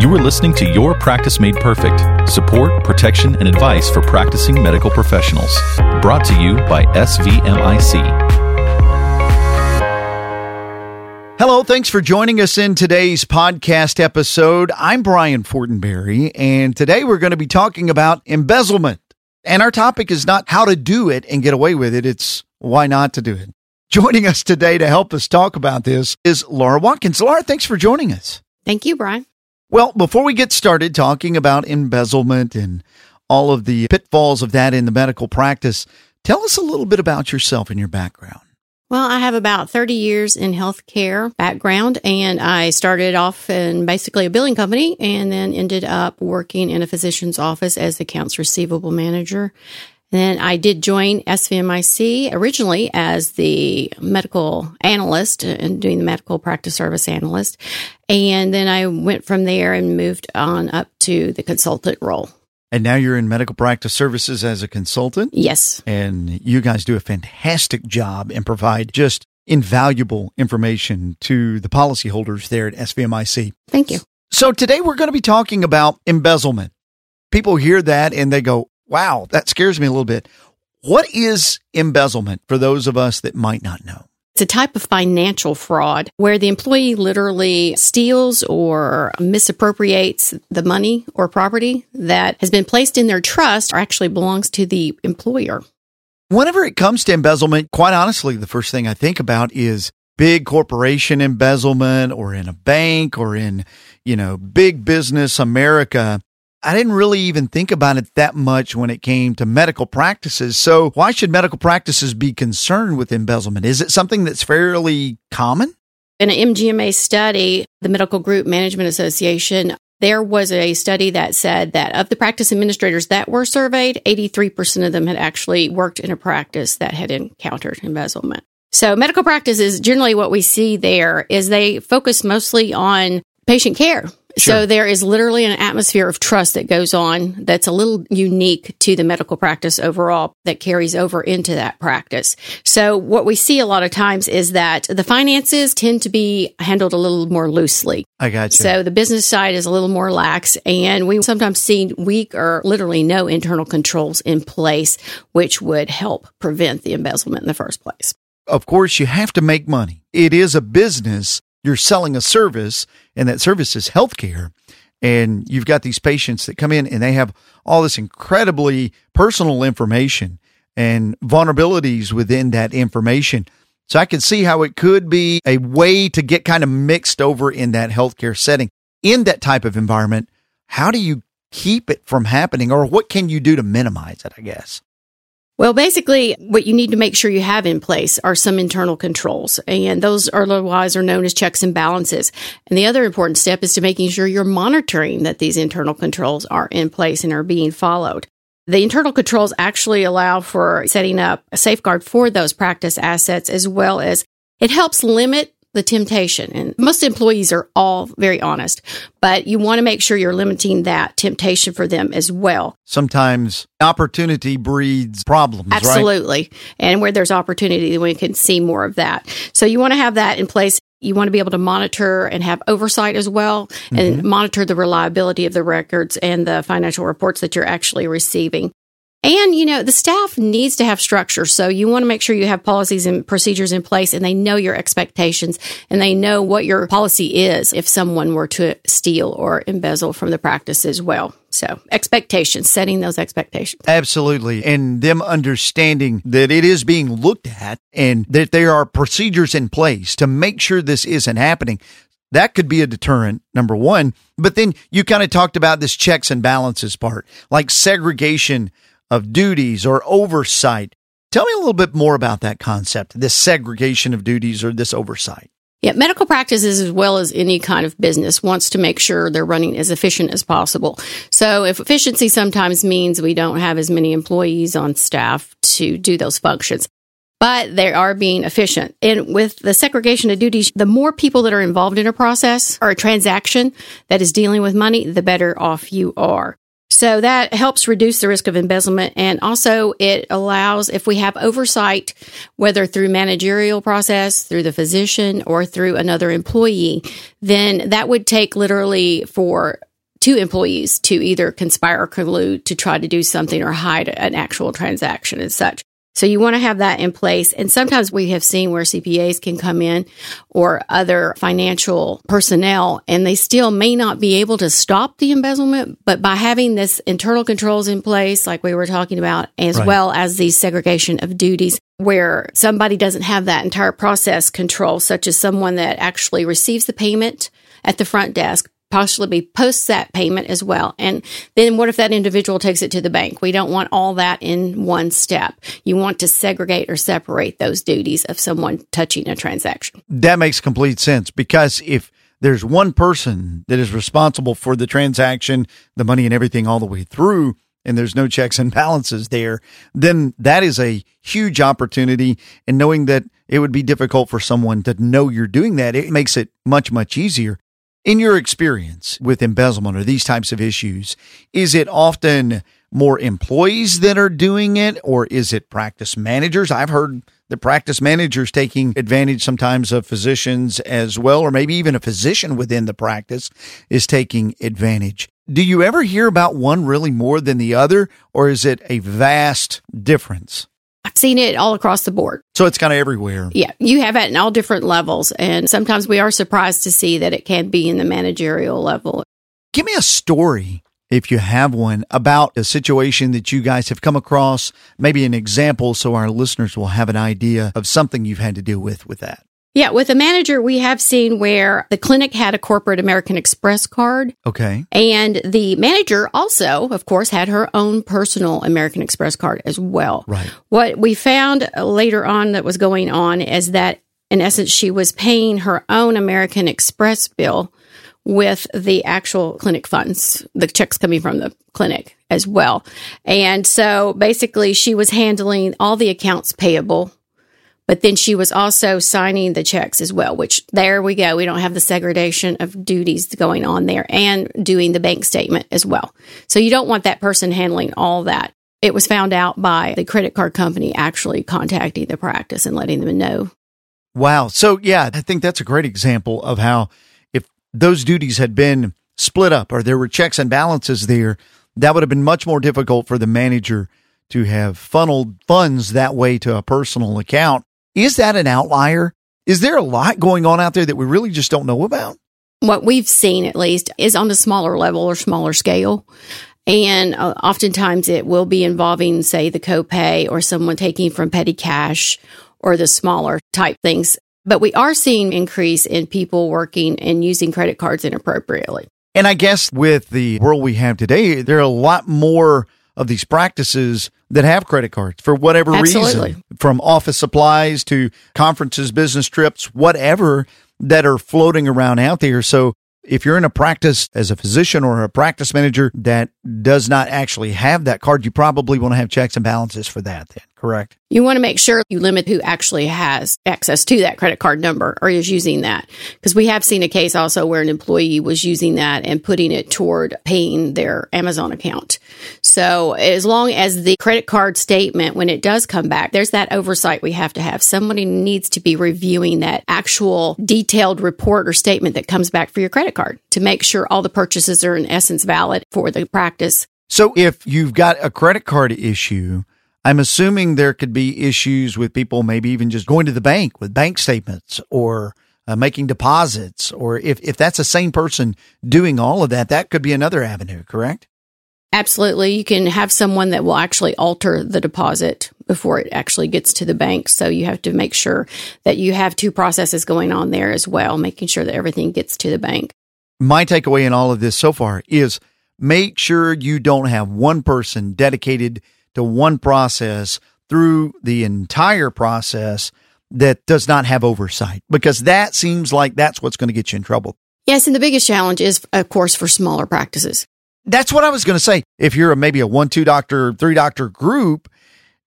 You are listening to Your Practice Made Perfect support, protection, and advice for practicing medical professionals. Brought to you by SVMIC. Hello, thanks for joining us in today's podcast episode. I'm Brian Fortenberry, and today we're going to be talking about embezzlement. And our topic is not how to do it and get away with it, it's why not to do it. Joining us today to help us talk about this is Laura Watkins. Laura, thanks for joining us. Thank you, Brian. Well, before we get started talking about embezzlement and all of the pitfalls of that in the medical practice, tell us a little bit about yourself and your background. Well, I have about 30 years in healthcare background, and I started off in basically a billing company and then ended up working in a physician's office as accounts receivable manager. Then I did join SVMIC originally as the medical analyst and doing the medical practice service analyst. And then I went from there and moved on up to the consultant role. And now you're in medical practice services as a consultant? Yes. And you guys do a fantastic job and provide just invaluable information to the policyholders there at SVMIC. Thank you. So today we're going to be talking about embezzlement. People hear that and they go, wow, that scares me a little bit. What is embezzlement for those of us that might not know? It's a type of financial fraud where the employee literally steals or misappropriates the money or property that has been placed in their trust or actually belongs to the employer. Whenever it comes to embezzlement, quite honestly, the first thing I think about is big corporation embezzlement or in a bank or in, you know, big business America. I didn't really even think about it that much when it came to medical practices. So, why should medical practices be concerned with embezzlement? Is it something that's fairly common? In an MGMA study, the Medical Group Management Association, there was a study that said that of the practice administrators that were surveyed, 83% of them had actually worked in a practice that had encountered embezzlement. So, medical practice is generally what we see there is they focus mostly on patient care Sure. so there is literally an atmosphere of trust that goes on that's a little unique to the medical practice overall that carries over into that practice. So what we see a lot of times is that the finances tend to be handled a little more loosely. I got you. So the business side is a little more lax and we sometimes see weak or literally no internal controls in place, which would help prevent the embezzlement in the first place. of course, you have to make money. It is a business. You're selling a service, and that service is healthcare. And you've got these patients that come in and they have all this incredibly personal information and vulnerabilities within that information. So I can see how it could be a way to get kind of mixed over in that healthcare setting. In that type of environment, how do you keep it from happening or what can you do to minimize it, I guess? Well, basically, what you need to make sure you have in place are some internal controls, and those are otherwise are known as checks and balances. And the other important step is to making sure you're monitoring that these internal controls are in place and are being followed. The internal controls actually allow for setting up a safeguard for those practice assets as well as it helps limit the temptation. And most employees are all very honest, but you want to make sure you're limiting that temptation for them as well. Sometimes opportunity breeds problems, right? Absolutely. And where there's opportunity, we can see more of that. So you want to have that in place. You want to be able to monitor and have oversight as well and mm-hmm. monitor the reliability of the records and the financial reports that you're actually receiving. And, you know, the staff needs to have structure. So you want to make sure you have policies and procedures in place and they know your expectations and they know what your policy is if someone were to steal or embezzle from the practice as well. So expectations, setting those expectations. Absolutely. And them understanding that it is being looked at and that there are procedures in place to make sure this isn't happening. That could be a deterrent, number one. But then you kind of talked about this checks and balances part, like segregation of duties or oversight. Tell me a little bit more about that concept, this segregation of duties or this oversight. Yeah, medical practices, as well as any kind of business, wants to make sure they're running as efficient as possible. So, if efficiency sometimes means we don't have as many employees on staff to do those functions, but they are being efficient. And with the segregation of duties, the more people that are involved in a process or a transaction that is dealing with money, the better off you are. So that helps reduce the risk of embezzlement. And also it allows, if we have oversight, whether through managerial process, through the physician or through another employee, then that would take literally for two employees to either conspire or collude to try to do something or hide an actual transaction and such. So you want to have that in place. And sometimes we have seen where CPAs can come in or other financial personnel and they still may not be able to stop the embezzlement. But by having this internal controls in place, like we were talking about, as right. well as the segregation of duties, where somebody doesn't have that entire process control, such as someone that actually receives the payment at the front desk, possibly post that payment as well. And then what if that individual takes it to the bank? We don't want all that in one step. You want to segregate or separate those duties of someone touching a transaction. That makes complete sense because if there's one person that is responsible for the transaction, the money and everything all the way through, and there's no checks and balances there, then that is a huge opportunity. And knowing that it would be difficult for someone to know you're doing that, it makes it much, much easier. In your experience with embezzlement or these types of issues, is it often more employees that are doing it or is it practice managers? I've heard the practice managers taking advantage sometimes of physicians as well, or maybe even a physician within the practice is taking advantage. Do you ever hear about one really more than the other, or is it a vast difference? I've seen it all across the board. So it's kind of everywhere. Yeah, you have it in all different levels. And sometimes we are surprised to see that it can be in the managerial level. Give me a story, if you have one, about a situation that you guys have come across, maybe an example so our listeners will have an idea of something you've had to deal with with that. Yeah, with a manager, we have seen where the clinic had a corporate American Express card. Okay. And the manager also, of course, had her own personal American Express card as well. Right. What we found later on that was going on is that, in essence, she was paying her own American Express bill with the actual clinic funds, the checks coming from the clinic as well. And so basically, she was handling all the accounts payable but then she was also signing the checks as well, which there we go. We don't have the segregation of duties going on there and doing the bank statement as well. So you don't want that person handling all that. It was found out by the credit card company actually contacting the practice and letting them know. Wow. So, yeah, I think that's a great example of how if those duties had been split up or there were checks and balances there, that would have been much more difficult for the manager to have funneled funds that way to a personal account is that an outlier? Is there a lot going on out there that we really just don't know about? What we've seen, at least, is on a smaller level or smaller scale. And uh, oftentimes it will be involving, say, the copay or someone taking from petty cash or the smaller type things. But we are seeing increase in people working and using credit cards inappropriately. And I guess with the world we have today, there are a lot more of these practices that have credit cards for whatever Absolutely. reason, from office supplies to conferences, business trips, whatever that are floating around out there. So if you're in a practice as a physician or a practice manager that does not actually have that card, you probably want to have checks and balances for that then, correct? You want to make sure you limit who actually has access to that credit card number or is using that. Because we have seen a case also where an employee was using that and putting it toward paying their Amazon account. So as long as the credit card statement, when it does come back, there's that oversight we have to have. Somebody needs to be reviewing that actual detailed report or statement that comes back for your credit card to make sure all the purchases are in essence valid for the practice. So if you've got a credit card issue, I'm assuming there could be issues with people maybe even just going to the bank with bank statements or uh, making deposits, or if, if that's the same person doing all of that, that could be another avenue, correct? Absolutely. You can have someone that will actually alter the deposit before it actually gets to the bank. So you have to make sure that you have two processes going on there as well, making sure that everything gets to the bank. My takeaway in all of this so far is make sure you don't have one person dedicated to one process through the entire process that does not have oversight because that seems like that's what's going to get you in trouble. Yes, and the biggest challenge is, of course, for smaller practices. That's what I was going to say. If you're a, maybe a one, two doctor, three doctor group,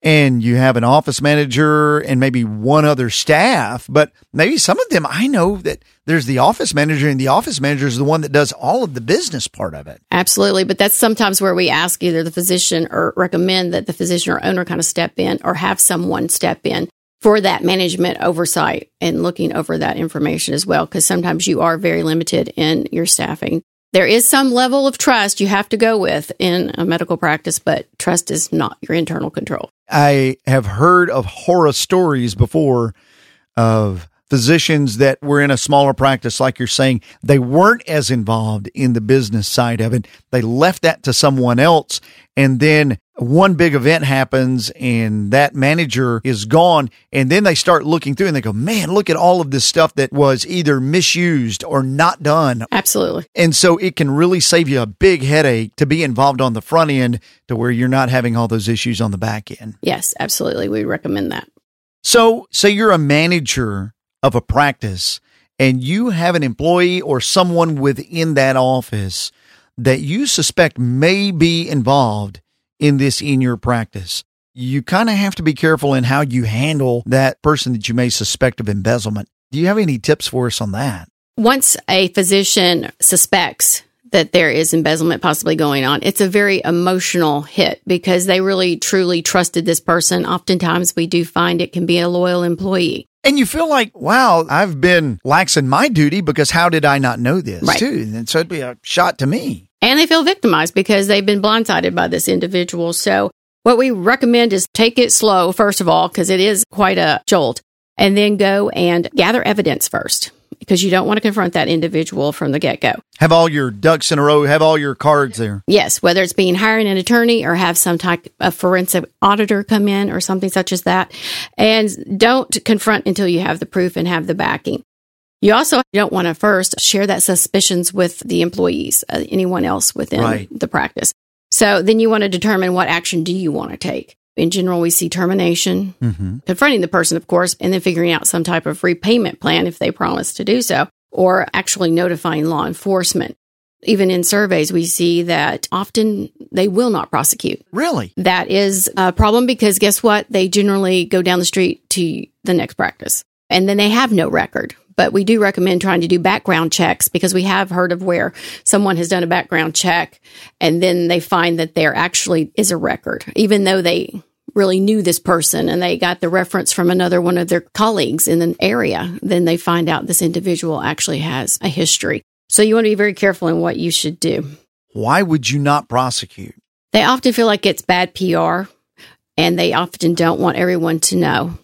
and you have an office manager and maybe one other staff, but maybe some of them I know that there's the office manager and the office manager is the one that does all of the business part of it. Absolutely. But that's sometimes where we ask either the physician or recommend that the physician or owner kind of step in or have someone step in for that management oversight and looking over that information as well. Cause sometimes you are very limited in your staffing there is some level of trust you have to go with in a medical practice, but trust is not your internal control. I have heard of horror stories before of physicians that were in a smaller practice, like you're saying, they weren't as involved in the business side of it. They left that to someone else. And then one big event happens and that manager is gone. And then they start looking through and they go, man, look at all of this stuff that was either misused or not done. Absolutely. And so it can really save you a big headache to be involved on the front end to where you're not having all those issues on the back end. Yes, absolutely. We recommend that. So, say you're a manager of a practice and you have an employee or someone within that office that you suspect may be involved in this in your practice. You kind of have to be careful in how you handle that person that you may suspect of embezzlement. Do you have any tips for us on that? Once a physician suspects that there is embezzlement possibly going on, it's a very emotional hit because they really truly trusted this person. Oftentimes we do find it can be a loyal employee. And you feel like, wow, I've been lax in my duty because how did I not know this Right. too? And so it'd be a shot to me. and they feel victimized because they've been blindsided by this individual. So what we recommend is take it slow, first of all, because it is quite a jolt, and then go and gather evidence first because you don't want to confront that individual from the get go. Have all your ducks in a row, have all your cards there. Yes, whether it's being hiring an attorney or have some type of forensic auditor come in or something such as that. And don't confront until you have the proof and have the backing. You also don't want to first share that suspicions with the employees, uh, anyone else within Right. the practice. So then you want to determine what action do you want to take. In general, we see termination, Mm-hmm. confronting the person, of course, and then figuring out some type of repayment plan if they promise to do so, or actually notifying law enforcement. Even in surveys, we see that often they will not prosecute. Really? That is a problem because guess what? They generally go down the street to the next practice and then they have no record. But we do recommend trying to do background checks because we have heard of where someone has done a background check and then they find that there actually is a record, even though they really knew this person and they got the reference from another one of their colleagues in an area. Then they find out this individual actually has a history. So you want to be very careful in what you should do. Why would you not prosecute? They often feel like it's bad PR and they often don't want everyone to know.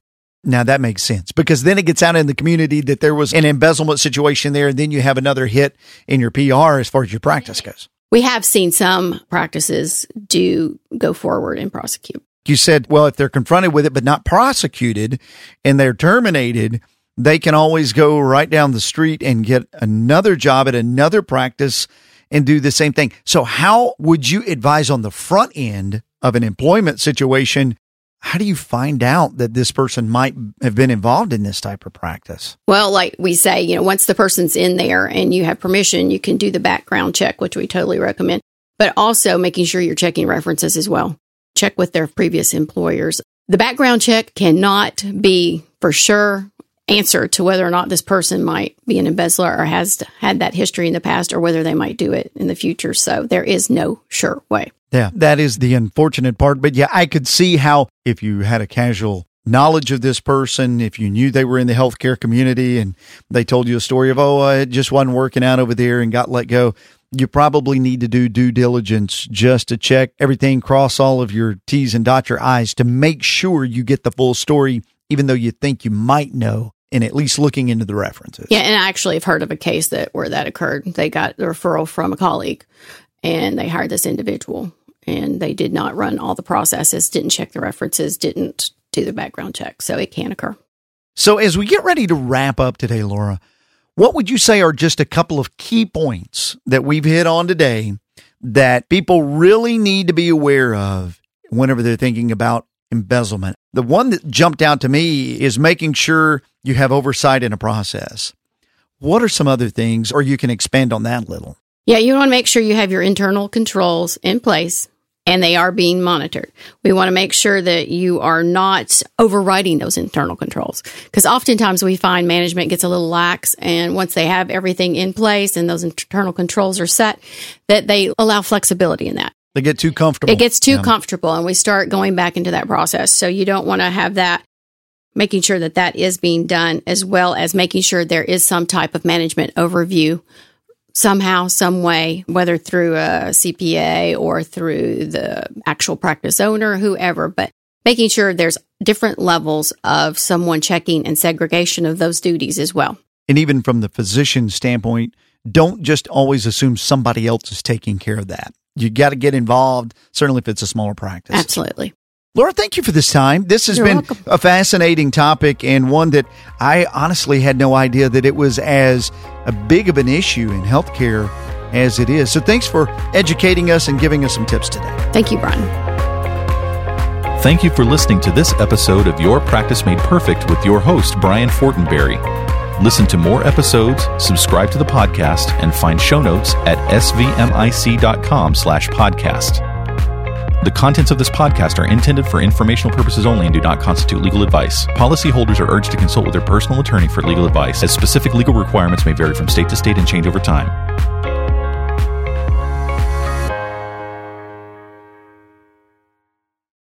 Now that makes sense because then it gets out in the community that there was an embezzlement situation there, and then you have another hit in your PR as far as your practice goes. We have seen some practices do go forward and prosecute. You said, well, if they're confronted with it but not prosecuted and they're terminated, they can always go right down the street and get another job at another practice and do the same thing. So, how would you advise on the front end of an employment situation? How do you find out that this person might have been involved in this type of practice? Well, like we say, you know, once the person's in there and you have permission, you can do the background check, which we totally recommend, but also making sure you're checking references as well. Check with their previous employers. The background check cannot be for sure answer to whether or not this person might be an embezzler or has had that history in the past or whether they might do it in the future. So there is no sure way. Yeah, that is the unfortunate part. But yeah, I could see how if you had a casual knowledge of this person, if you knew they were in the healthcare community and they told you a story of, oh, it just wasn't working out over there and got let go, you probably need to do due diligence just to check everything, cross all of your T's and dot your I's to make sure you get the full story, even though you think you might know, and at least looking into the references. Yeah, and I actually have heard of a case that where that occurred. They got the referral from a colleague and they hired this individual and they did not run all the processes, didn't check the references, didn't do the background check. So it can occur. So, as we get ready to wrap up today, Laura, what would you say are just a couple of key points that we've hit on today that people really need to be aware of whenever they're thinking about embezzlement? The one that jumped out to me is making sure you have oversight in a process. What are some other things, or you can expand on that a little? Yeah, you want to make sure you have your internal controls in place and they are being monitored. We want to make sure that you are not overriding those internal controls because oftentimes we find management gets a little lax and once they have everything in place and those internal controls are set that they allow flexibility in that. They get too comfortable. It gets too yeah. comfortable and we start going back into that process. So you don't want to have that making sure that that is being done as well as making sure there is some type of management overview somehow, some way, whether through a CPA or through the actual practice owner, whoever, but making sure there's different levels of someone checking and segregation of those duties as well. And even from the physician standpoint, don't just always assume somebody else is taking care of that. You got to get involved, certainly if it's a smaller practice. Absolutely. Laura, thank you for this time. This has You're been welcome. a fascinating topic and one that I honestly had no idea that it was as a big of an issue in healthcare as it is. So thanks for educating us and giving us some tips today. Thank you, Brian. Thank you for listening to this episode of Your Practice Made Perfect with your host, Brian Fortenberry. Listen to more episodes, subscribe to the podcast, and find show notes at svmic.com slash podcast. The contents of this podcast are intended for informational purposes only and do not constitute legal advice. Policyholders are urged to consult with their personal attorney for legal advice, as specific legal requirements may vary from state to state and change over time.